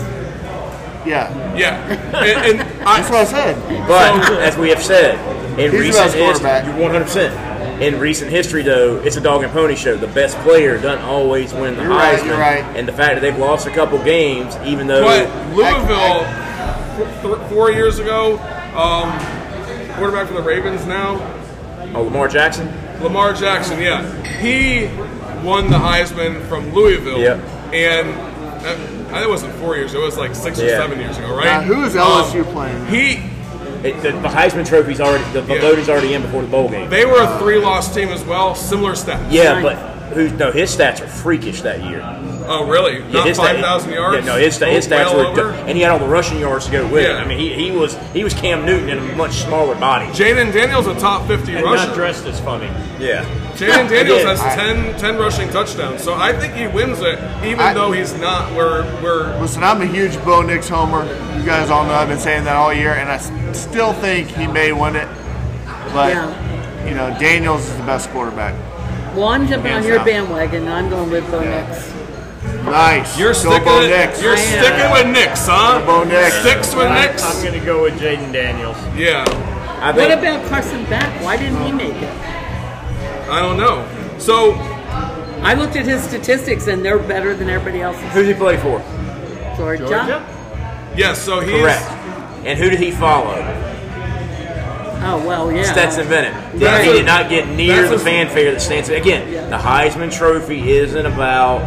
Yeah, Yeah, and, and I, that's what I said. But as we have said, in the recent best quarterback. history, 100. percent In recent history, though, it's a dog and pony show. The best player doesn't always win the You're right, Heisman, you're right. and the fact that they've lost a couple games, even though But Louisville, th- four years ago, um, quarterback for the Ravens now, oh, Lamar Jackson, Lamar Jackson. Yeah, he won the Heisman from Louisville, Yep. and that, I think it wasn't four years. Ago, it was like six or Yeah. seven years ago, right? Now, who is um, LSU playing? He, it, the, the Heisman Trophy's already the, the Yeah. voting's already in before the bowl game. they were a three-loss team as well, similar stats. Yeah, but who? No, his stats are freakish that year. Oh, really? Yeah, Not his stat- five thousand yards? Yeah, no, his, sta- his Oh, stats well were, over? and he had all the rushing yards to go with it. Yeah. I mean, he, he was he was Cam Newton in a much smaller body. Jayden Daniels a top fifty And rusher. not dressed as funny. Yeah, Jayden Daniels has I- 10, 10 rushing touchdowns, so I think he wins it, even I- though he's not where where. Listen, I'm a huge Bo Nix homer. You guys all know I've been saying that all year, and I still think he may win it. But Yeah. you know, Daniels is the best quarterback. Well, I'm jumping on your down. bandwagon. I'm going with Bo Yeah. Nix. Nice. You're Go sticking. Bo it- Nix. You're sticking with Nix, huh? Bo Nix. Sticks with I, Nix. I'm going to go with Jayden Daniels. Yeah, I What about Carson Beck? Why didn't he make it? I don't know. So I looked at his statistics and they're better than everybody else's. who did he play for? Georgia. Georgia? yes, so he's Correct. And who did he follow? Oh well, yeah. Stetson Bennett. That's he a- did not get near that's the a- fanfare that stands. Again, Yeah. the Heisman Trophy isn't about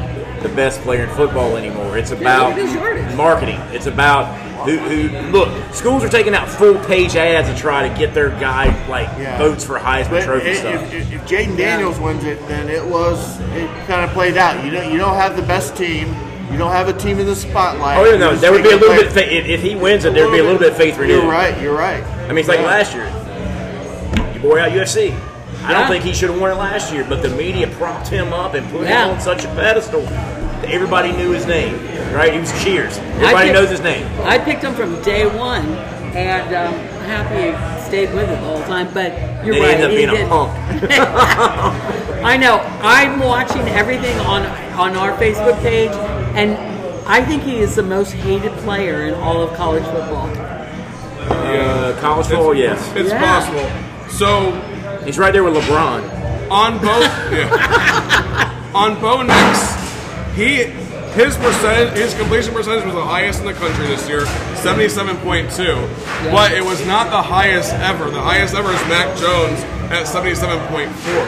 the best player in football anymore. It's about look at his yardage. marketing. It's about who, who. Look, schools are taking out full page ads to try to get their guy like Yeah. votes for Heisman But Trophy if, stuff. if, if, if Jayden Daniels wins it, then it was it kind of played out. You don't you don't have the best team. You don't have a team in the spotlight. Oh yeah, no, there would be a little bit. Fa- if, if he wins it, there would be a little bit of faith renewed. You're right. You're right. I mean, it's like Yeah. last year. Your boy out USC. I don't think he should have won it last year, but the media propped him up and put Yeah. him on such a pedestal. That Everybody knew his name, right? He was Cheers. Everybody picked- knows his name. I picked him from day one, and um, happy he stayed with it the whole time. But you're Then he right. ended up he being a did. punk. I know. I'm watching everything on on our Facebook page, and I think he is the most hated player in all of college football. Uh, college football, yes. it's Yeah. possible. So He's right there with LeBron. on both yeah. on Bo Nix, he his percentage his completion percentage was the highest in the country this year, seventy seven point two. But it was not the highest ever. The highest ever is Mac Jones at seventy seven point four.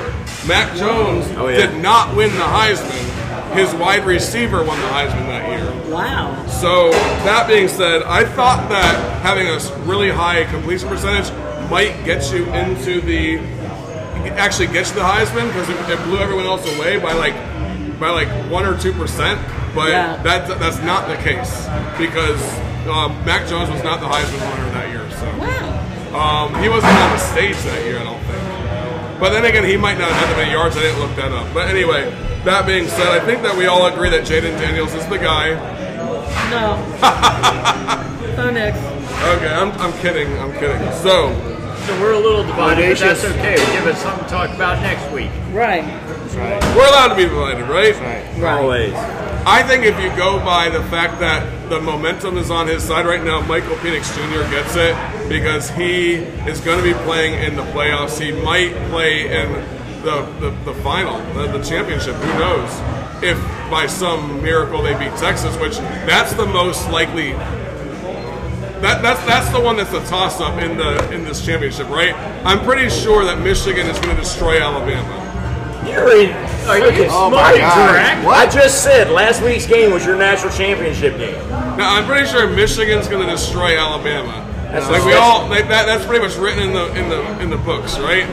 Mac Jones Oh, yeah. did not win the Heisman. His wide receiver won the Heisman that year. Wow. So that being said, I thought that having a really high completion percentage might get you into the actually get you the Heisman because it, it blew everyone else away by like by like one or two percent. But Yeah. that that's not the case because um, Mac Jones was not the Heisman winner that year. So Wow. um, he wasn't on the stage that year, I don't think. But then again, he might not have had that many yards. I didn't look that up. But anyway, that being said, I think that we all agree that Jayden Daniels is the guy. No. Bo next. Okay, I'm, I'm kidding. I'm kidding. So, So we're a little divided, but that's Audacious. okay. Give us something to talk about next week. Right. Right. we're allowed to be divided, right? Right. Right. Always. I think if you go by the fact that the momentum is on his side right now, Michael Penix Jr. gets it because he is going to be playing in the playoffs. He might play in the, the, the final, the, the championship. Who knows? If by some miracle they beat Texas, which that's the most likely. That, that's that's the one that's a toss up in the in this championship, right? I'm pretty sure that Michigan is going to destroy Alabama. You're in. Are you Oh my smart, God. Drac? I just said last week's game was your national championship game. Now I'm pretty sure Michigan's going to destroy Alabama. That's like we all like that. That's pretty much written in the in the in the books, right?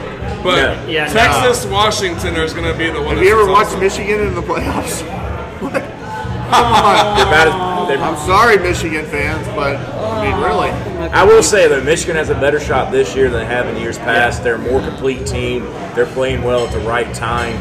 But Yeah. Yeah, Texas, Washington is going to be the one. Have you ever watched awesome. Michigan in the playoffs? They're about as- they're- I'm sorry, Michigan fans, but I mean, really. I will say that Michigan has a better shot this year than they have in years past. They're a more complete team. They're playing well at the right time.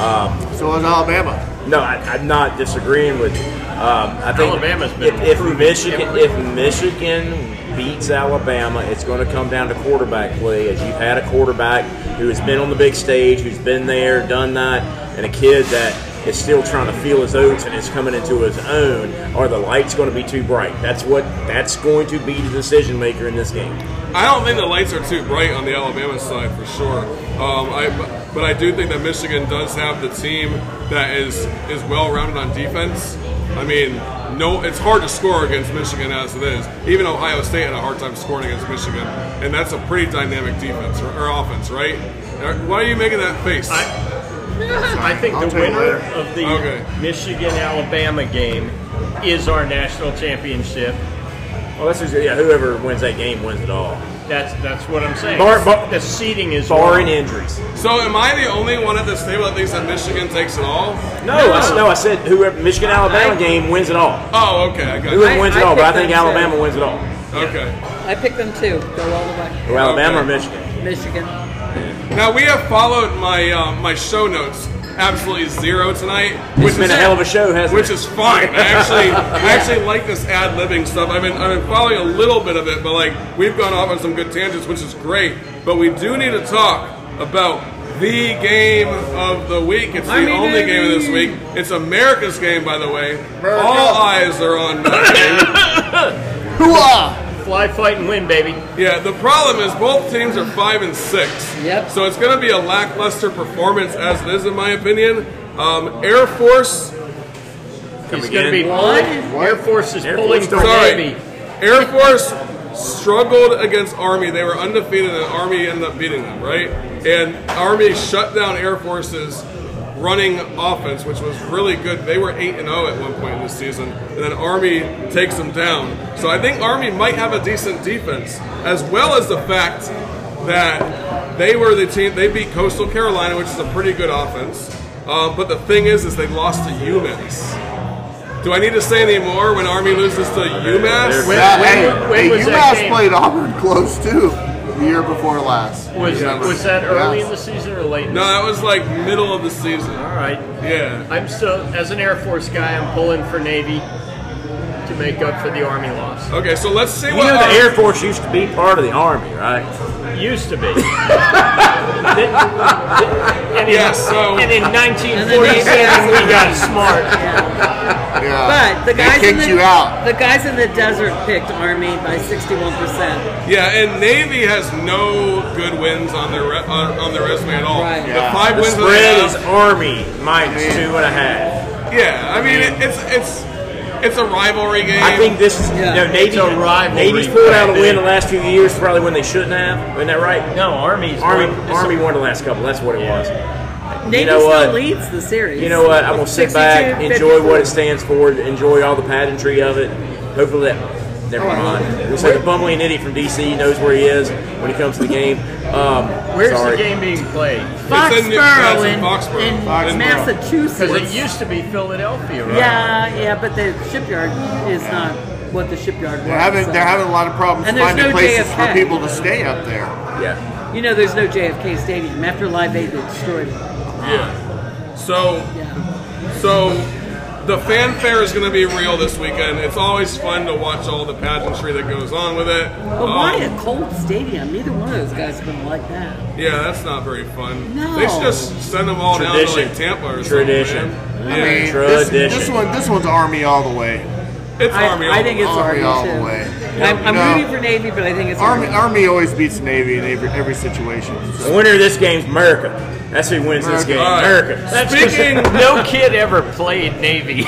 Um, So is Alabama. no, I, I'm not disagreeing with you. Um, I think Alabama's been if, if Michigan every- if Michigan beats Alabama, it's going to come down to quarterback play. As you've had a quarterback who has been on the big stage, who's been there, done that, and a kid that is still trying to feel his oats and is coming into his own. Are the lights going to be too bright? That's what that's going to be the decision maker in this game. I don't think the lights are too bright on the Alabama side for sure. Um, I, but- I do think that Michigan does have the team that is is well rounded on defense. I mean, no, it's hard to score against Michigan as it is. Even Ohio State had a hard time scoring against Michigan, and that's a pretty dynamic defense or, or offense, right? Why are you making that face? I think I'll the winner of the Okay. Michigan Alabama game is our national championship. Well, that's just, yeah. Whoever wins that game wins it all, That's that's what I'm saying. Bar- bar- the seating is barring wrong. injuries. so, am I the only one at this table that thinks that Michigan takes it all? No, I, s- no, I said whoever Michigan Alabama I- game wins it all. Oh, okay, I got Whoever it. I- wins I it all, but I think them too. Alabama wins it all. Okay. I picked them too. Go all the way. Or Alabama Okay. or Michigan. Michigan. Now we have followed my uh, my show notes absolutely zero tonight, which It's been is a hell of a show, hasn't which it? is fine. I actually I actually like this ad libbing stuff. I've been I've been following a little bit of it, but like we've gone off on some good tangents, which is great. But we do need to talk about the game of the week. It's the Army only game of this week. It's America's game, by the way. All eyes are on that. Hooah! Fly, fight, and win, baby. Yeah, the problem is both teams are five and six. Yep. So it's going to be a lackluster performance as it is, in my opinion. Um, Air Force, He's going to be What? Air Force is Air pulling Force for don't- sorry, Air Force struggled against Army. They were undefeated, and Army ended up beating them, right? And Army shut down Air Force's running offense, which was really good. They were eight and zero at one point in this season, and then Army takes them down. So I think Army might have a decent defense, as well as the fact that they were the team. They beat Coastal Carolina, which is a pretty good offense. Uh, but the thing is, is they lost to UMass. Do I need to say any more when Army loses to UMass? When- Yeah, when- hey, when hey, was that UMass game? played Auburn close too the year before last. Was Yeah. was that early Yeah. in the season or late? No, that was like middle of the season. All right. Yeah. I'm still, as an Air Force guy, I'm pulling for Navy to make up for the Army loss. Okay, so let's see You what. know the Air Force used to be part of the Army, right? Used to be. and, in, Yeah, so- and in 1947, we got smart. Yeah. But the They guys in the you out. the guys in the desert picked Army by 61 percent. Yeah, and Navy has no good wins on their re- on, on their resume at all. Right. The five The wins that they spread have- is Army minus two and a half. Yeah, I mean it, it's it's it's a rivalry game. I think this is Yeah. no, Navy. It's a rivalry, Navy's pulled out a win Brandon. the last few years, probably when they shouldn't have. Isn't that right? No, Army's Army, won- it's Army a- won the last couple. That's what it was. Navy know still what? leads the series. You know what? I'm gonna sit 62, back, enjoy 54. what it stands for, enjoy all the pageantry of it. Hopefully that. Never mind. We'll say the bumbling idiot from DC knows where he is when he comes to the game. Um, Where's sorry. the game being played? It's in New- Foxborough in in, Foxborough. in Foxborough. Massachusetts. Because it used to be Philadelphia, right? Yeah, yeah, but the shipyard is not what the shipyard was. They're having so. they're having a lot of problems And there's finding no places for people to stay up there. Yeah. You know, there's no JFK Stadium after Live Aid. They destroyed it. Yeah. So Yeah. so the fanfare is going to be real this weekend. It's always fun to watch all the pageantry that goes on with it. But why Um, a cold stadium? Neither one of those guys are gonna like that. Yeah, that's not very fun. No. They should just send them all down to like Tampa or Tradition. something. I mean, Yeah, this, Tradition. this one this one's Army all the way. it's I, Army. I all think it's. Army Army, all the way. I'm, I'm No. rooting for Navy, but I think it's Army Army. Army always beats Navy in every every situation. The winner of this game's America. That's who wins this game. All right. America. That's Speaking- no kid ever played Navy.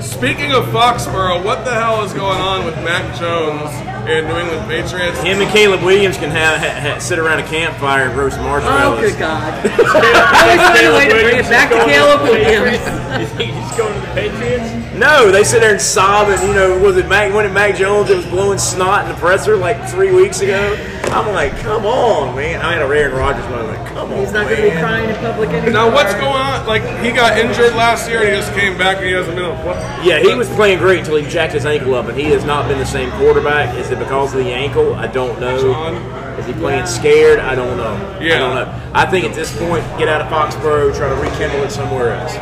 Speaking of Foxborough, what the hell is going on with Mac Jones and New England Patriots? Him and Caleb Williams can have, ha, ha, sit around a campfire and roast Oh, good God. I Always find a way to bring it back to Caleb Williams. You think he's going to the Patriots? No, they sit there and sob and you know, was it Mac when it Mac Jones that was blowing snot in the presser like three weeks ago? I'm like, come on, man. I had a Aaron Rodgers one. I'm like, come on. He's not going to be crying in public anymore. Now, what's going on? Like, he got injured last year and he just came back and he hasn't been able to play. Yeah, he was playing great until he jacked his ankle up, and he has not been the same quarterback. Is it because of the ankle? I don't know. John? Is he playing scared? I don't know. Yeah. I don't know. I think at this point, get out of Foxborough, try to rekindle it somewhere else.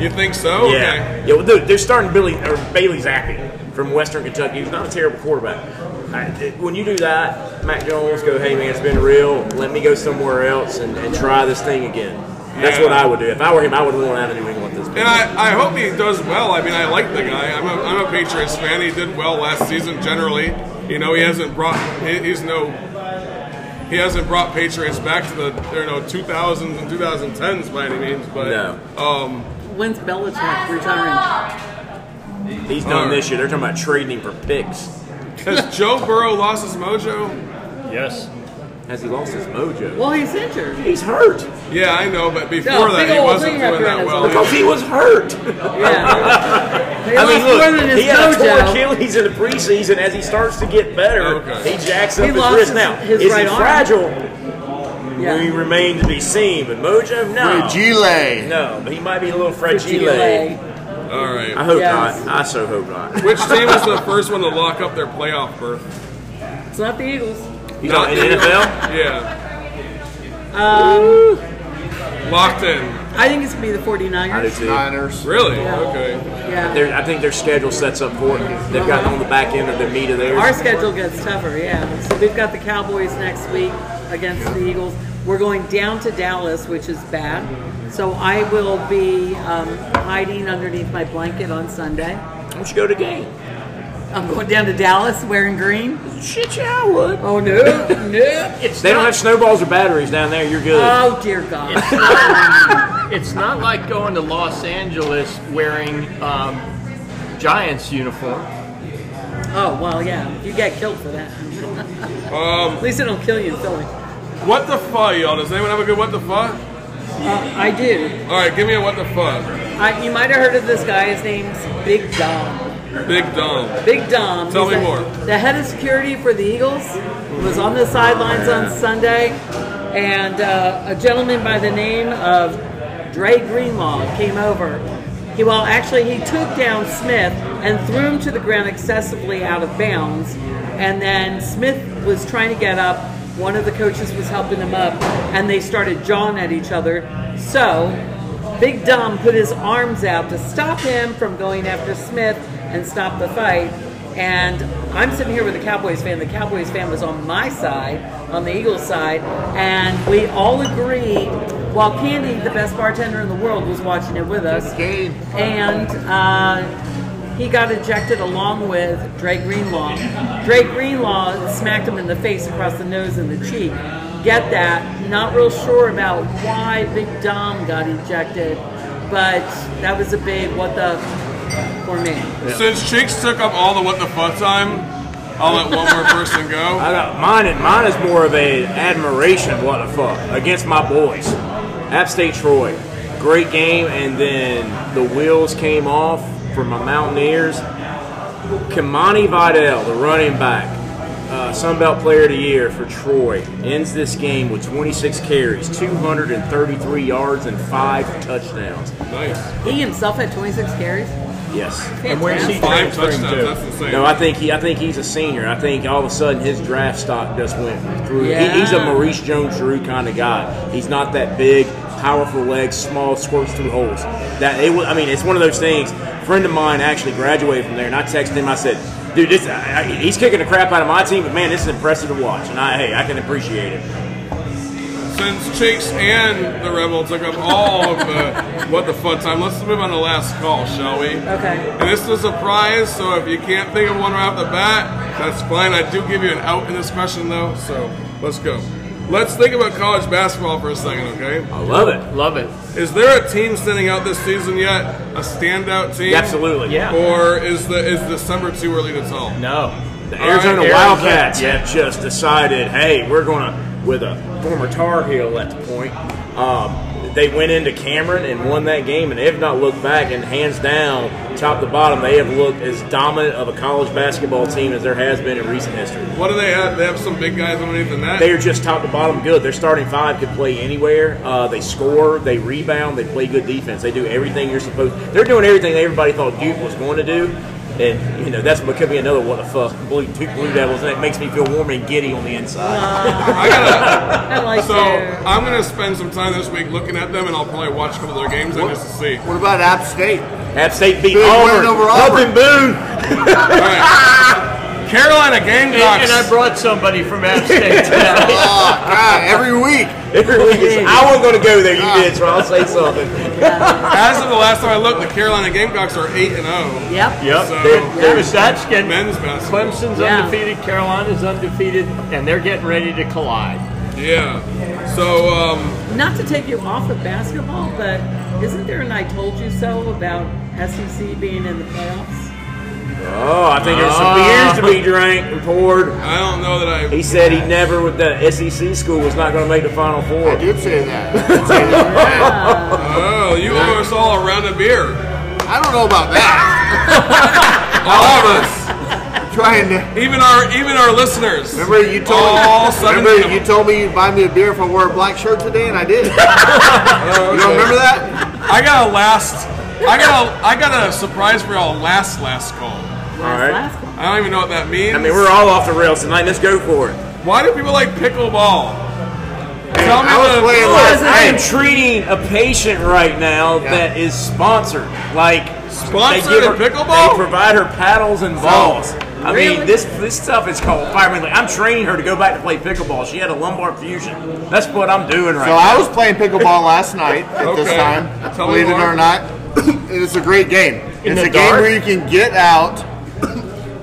You think so? Yeah, Okay. yeah. Well, dude, they're starting Billy or Bailey Zappe from Western Kentucky. He's not a terrible quarterback. I, when you do that, Mac Jones go, "Hey man, it's been real. Let me go somewhere else and, and try this thing again." That's Yeah. what I would do. If I were him, I would want to have a New England this. And I, I hope he does well. I mean, I like the guy. I'm a, I'm a Patriots fan. He did well last season generally. You know, he hasn't brought he's no he hasn't brought Patriots back to the you know 2000s and 2010s by any means. But No. um, When's Belichick retiring? He's done this year. They're talking about trading him for picks. has Joe Burrow lost his mojo? Yes. Has he lost his mojo? Well, he's injured. He's hurt Yeah, I know, but before No, that he old wasn't rehab doing that well. because he was hurt. Yeah. He I lost mean, look, more than his he had a torn. Achilles in the preseason. As he starts to get better, Okay. he jacks up He his lost wrist. his- now, his is right he arm. fragile? We Yeah. remain to be seen. But Mojo, no, Gile. no, but he might be a little fragile. Fragile. All right. I hope Yes. not. I so hope not. Which team was the first one to lock up their playoff berth? It's not the Eagles. You know, in the NFL, Yeah, Um, locked in. I think it's going to be the 49ers. I do too. Niners. Really? Yeah. Okay. Yeah. They're- I think their schedule sets up for it. They've got on the back end of their meat of theirs. Our schedule gets tougher, yeah. So we've got the Cowboys next week against the Eagles. We're going down to Dallas, which is bad. So I will be um, hiding underneath my blanket on Sunday. Why don't you go to game? I'm going down to Dallas wearing green. Shit, yeah, I would. Oh no, no! It's They don't have snowballs or batteries down there. You're good. Oh dear God! It's not like going to Los Angeles wearing um, Giants uniform. Oh well, yeah. You get killed for that. Um, At least it don't kill you in Philly. what the fuck, y'all? Does anyone have a good what the fuck? Uh, I do. All right, give me a what the fuck. I, you might have heard of this guy. His name's Big Dom. Big Dom. Big Dom. Tell He's me the- more. The head of security for the Eagles was on the sidelines on Sunday, and uh, a gentleman by the name of Dre Greenlaw came over. He well, actually, he took down Smith and threw him to the ground excessively out of bounds, and then Smith was trying to get up. One of the coaches was helping him up, and they started jawing at each other. So Big Dom put his arms out to stop him from going after Smith and stop the fight. And I'm sitting here with a Cowboys fan. The Cowboys fan was on my side, on the Eagles side, and we all agreed. While Candy, the best bartender in the world, was watching it with us, Game. and uh, he got ejected along with Dre Greenlaw. Dre Greenlaw smacked him in the face across the nose and the cheek. Get that? Not real sure about why Big Dom got ejected, but that was a big what the for me. Since Cheeks took up all the what the fuck time, I'll let one more person go. I got mine. And mine is more of a admiration. of What the fuck against my boys, App State Troy. Great game, and then the wheels came off for my Mountaineers. Kimani Vidal, the running back, uh, Sunbelt Player of the Year for Troy, ends this game with 26 carries, 233 yards, and five touchdowns. Nice. He himself had 26 carries. Yes. And where's he Five transferring touchdowns. to? That's insane. No, I think he. I think he's a senior. I think all of a sudden his draft stock just went through. He- he's a Maurice Jones-Drew kind of guy. He's not that big, powerful legs, small, squirts through holes. That it. I mean, it's one of those things. A friend of mine actually graduated from there, and I texted him. I said, "Dude, this, I, I, he's kicking the crap out of my team, but man, this is impressive to watch." And I, hey, I can appreciate it. Since Cheeks and the Rebel took up all of the what the fun time, let's move on to last call, shall we? Okay. And this is a surprise, so if you can't think of one right off the bat, that's fine. I do give you an out in this question, though, so let's go. Let's think about college basketball for a second, okay? I love it. Love it. Is there a team standing out this season yet? A standout team? Absolutely. Yeah. Or is the is December too early to tell? No. The Arizona Arizona, Wildcats yeah. have just decided, hey, we're going to, with a former Tar Heel at the point, um, they went into Cameron and won that game, and they have not looked back. And hands down, top to bottom, they have looked as dominant of a college basketball team as there has been in recent history. What do they have? They have some big guys underneath the net. They are just top to bottom good. Their starting five could play anywhere. Uh, they score, they rebound, they play good defense. They do everything you're supposed. To they're doing everything everybody thought Duke was going to do, And you know that's what could be another what the fuck uh, blue two blue devils, and it makes me feel warm and giddy on the inside. Ah. I gotta. I like So their- I'm gonna spend some time this week looking at them, and I'll probably watch a couple of their games and just to see. What about App State? App State beat Big win Auburn. over Auburn. in Boone. All right. Carolina And, Gamecocks. and I brought somebody from App State today. Oh God! Every week. Every week is- I wasn't going to go there. You did, so I'll say something. As of the last time I looked, the Carolina Gamecocks are eight and zero. Yep. Yep. So- There- there's that's getting Men's basketball. Clemson's Yeah. undefeated, Carolina's undefeated, and they're getting ready to collide. Yeah. So um, Not to take you off of basketball, but isn't there an I told you so about SEC being in the playoffs? Oh, I think there's some beers to be drank and poured. I don't know that I. He said he never, with the SEC school, was not going to make the Final I Four. did say that. I did say that. Oh, you owe us all a round of beer. I don't know about that. All of us. Trying to. Even our even our listeners. Remember you told All me. seventeen Remember you told me you'd buy me a beer if I wore a black shirt today, and I did. You don't remember that? I got a last. I got a I got a surprise for y'all. Last last call. All right. Last. I don't even know what that means. I mean, we're all off the rails tonight. Let's go for it. Why do people like pickleball? Tell me I was the. playing last I am treating a patient right now that is sponsored. Like Sponsored they give her- pickleball? They provide her paddles and balls. Oh, I Really? mean, this this stuff is called fireman. Like, I'm training her to go back to play pickleball. She had a lumbar fusion. That's what I'm doing right So now. I was playing pickleball last night at this time. Tell Believe it or not, it's a great game. In it's the a game where you can get out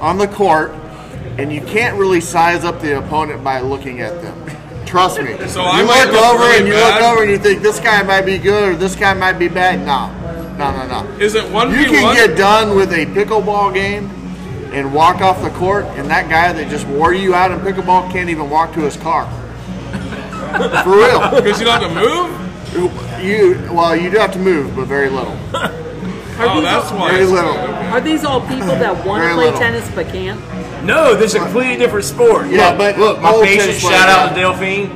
on the court, and you can't really size up the opponent by looking at them. Trust me. So you I look look over really and you bad. look over and you think this guy might be good or this guy might be bad. No, no, no, no. Is it one You can get done with a pickleball game and walk off the court, and that guy that just wore you out in pickleball can't even walk to his car. For real. Because you don't have to move. You well, you do have to move, but very little. Are, Oh, these, that's all, why. Very little. are these all people that want to play little. tennis but can't? no, this is a completely different sport. Yeah, Look, but look, my patient. Shout out to Delphine.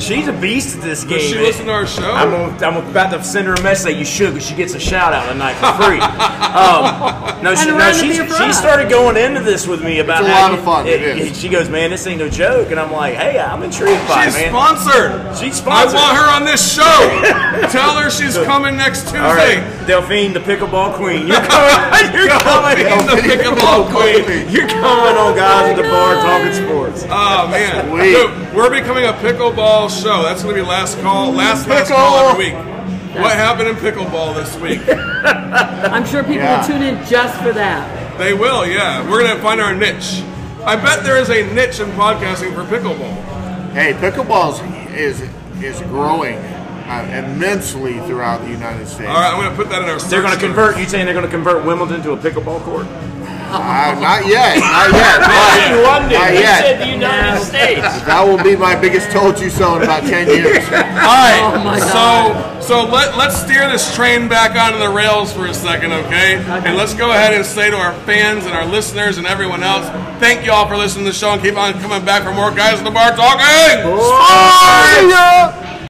She's a beast at this game. Does she listen to our show? I'm, gonna, I'm about to send her a message. Say you should, because she gets a shout out tonight for free. um, no, she, no, around the she, beer for she us. started going into this with me about It's a lot you- of fun, it is. She goes, man, this ain't no joke, and I'm like, hey, I'm intrigued by She's it, man. sponsored. She's sponsored. I want her on this show. Tell her she's coming next Tuesday. All right, Delphine, the pickleball queen. You're coming. You're coming. Delphine, the pickleball queen. You're coming on guys at the bar talking sports. Oh man, Sweet. Dude, we're becoming a pickleball show. That's going to be last call, last last Pickle. call every week. What happened in pickleball this week? I'm sure people Yeah. will tune in just for that. they will, yeah. We're going to find our niche. I bet there is a niche in podcasting for pickleball. Hey, pickleball is is growing uh, immensely throughout the United States. All right, I'm going to put that in our. They're going to convert. You saying they're going to convert Wimbledon to a pickleball court? Uh, not yet, not yet. In but London, Not yet. said the United States. That will be my biggest told you so in about ten years. All right, Oh my so so let let's steer this train back onto the rails for a second, okay? And let's go ahead and say to our fans and our listeners and everyone else, thank you all for listening to the show and keep on coming back for more guys in the bar talking. Fire!